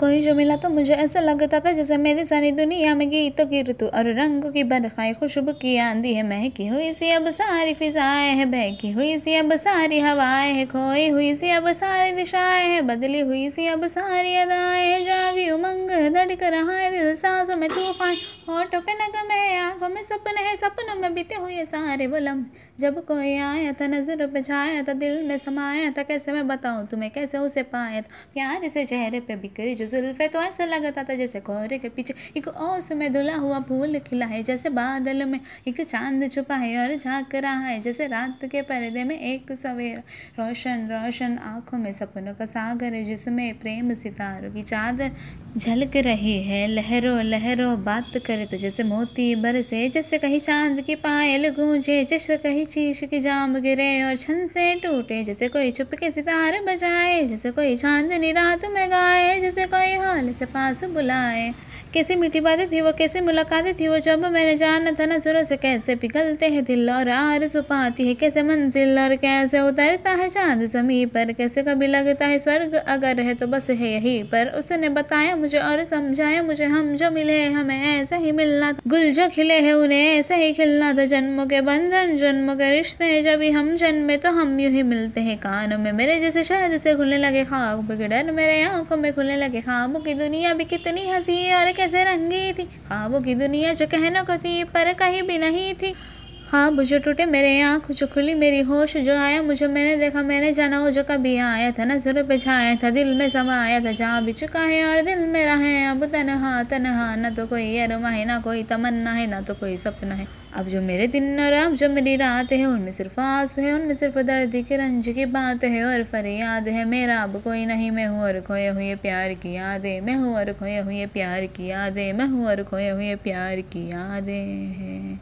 कोई जो मिला तो मुझे ऐसा लगता था जैसे मेरी सारी दुनिया में गीतों की ऋतु और रंगों की बरखाई खुशबू की आंधी है, महकी हुई सी अब सारी फिजाएँ है, बहकी हुई सी अब सारी हवाएँ है, खोई हुई सी अब सारी दिशाएँ है, बदली हुई सी अब सारी अदाएँ है, जागी उमंग धड़क रहा है दिल, सांसों में तूफ़ान, होठों पे नगम है, आँखों में सपने है, सपनों में बीते हुए सारे बुलम जब कोई आया था नज़र पे, छाया था दिल में, समाया था, कैसे मैं बताऊँ तुम्हें, कैसे उसे पाया था? प्यार से चेहरे पे बिखरी जो जुल्फे तो ऐसा लगता था जैसे कोहरे के पीछे एक ओस में धुला हुआ फूल खिला है, जैसे बादल में एक चाँद छुपा है और झाँक रहा है, जैसे रात के पर्दे में एक सवेरा। रोशन रोशन आँखों में सपनों का सागर है, जिसमें प्रेम सितारों की चादर झलक रही है। लहरों लहरों बात करे तो जैसे मोती बरसे, जैसे कहीं चाँद की पायल गूंजे, जैसे कहीं चीश की जाम गिरे और छन से टूटे, जैसे कोई छुप के सितारे बजाए, जैसे कोई चांदनी रात में गाए, जैसे कोई हाल से पास बुलाए। कैसी मीठी बातें थी वो, कैसी मुलाकातें थी वो, जब मैंने जाना था ना नज़रों से कैसे पिघलते हैं दिल और आर सुपाती है, कैसे मंजिल और कैसे उतरता है चाँद जमी पर, कैसे कभी लगता है स्वर्ग अगर है तो बस है यही पर। उसने बताया मुझे और समझाया मुझे हम जो मिले हमें ऐसे ही मिलना गुल जो खिले है उन्हें ऐसे ही खिलना था, जन्मों के बंधन, जन्मों के रिश्ते हैं जब हम जन्मे तो हम यूँ ही मिलते हैं। कानों में मेरे जैसे शायद से खुलने लगे खाक डर मेरे आँखों में खुलने लगे ख्वाबों की दुनिया भी कितनी हँसी और कैसे रंगी थी। ख्वाबों की दुनिया जो कहना को थी, पर कहीं भी नहीं थी। हाँ बुझे टूटे, मेरे आँख जो खुली, मेरी होश जो आया, मुझे मैंने देखा, मैंने जाना, वो जो कभी आया था नज़र पे छाया था, दिल में समाया था, जहाँ भी चुका है और दिल मेरा है अब तनहा तनहा, न तो कोई अरमा है, ना कोई तमन्ना है, ना तो कोई सपना है। अब जो मेरे दिन और अब जो मेरी रात है, उनमें सिर्फ़ आँसू है, उनमें सिर्फ़ दर्द की रंज की बात है और फरियाद है मेरा, अब कोई नहीं, मैं हूँ और खोए हुए प्यार की यादें, मैं हूँ और खोए हुए प्यार की यादें, मैं हूँ और खोए हुए प्यार की यादें हैं।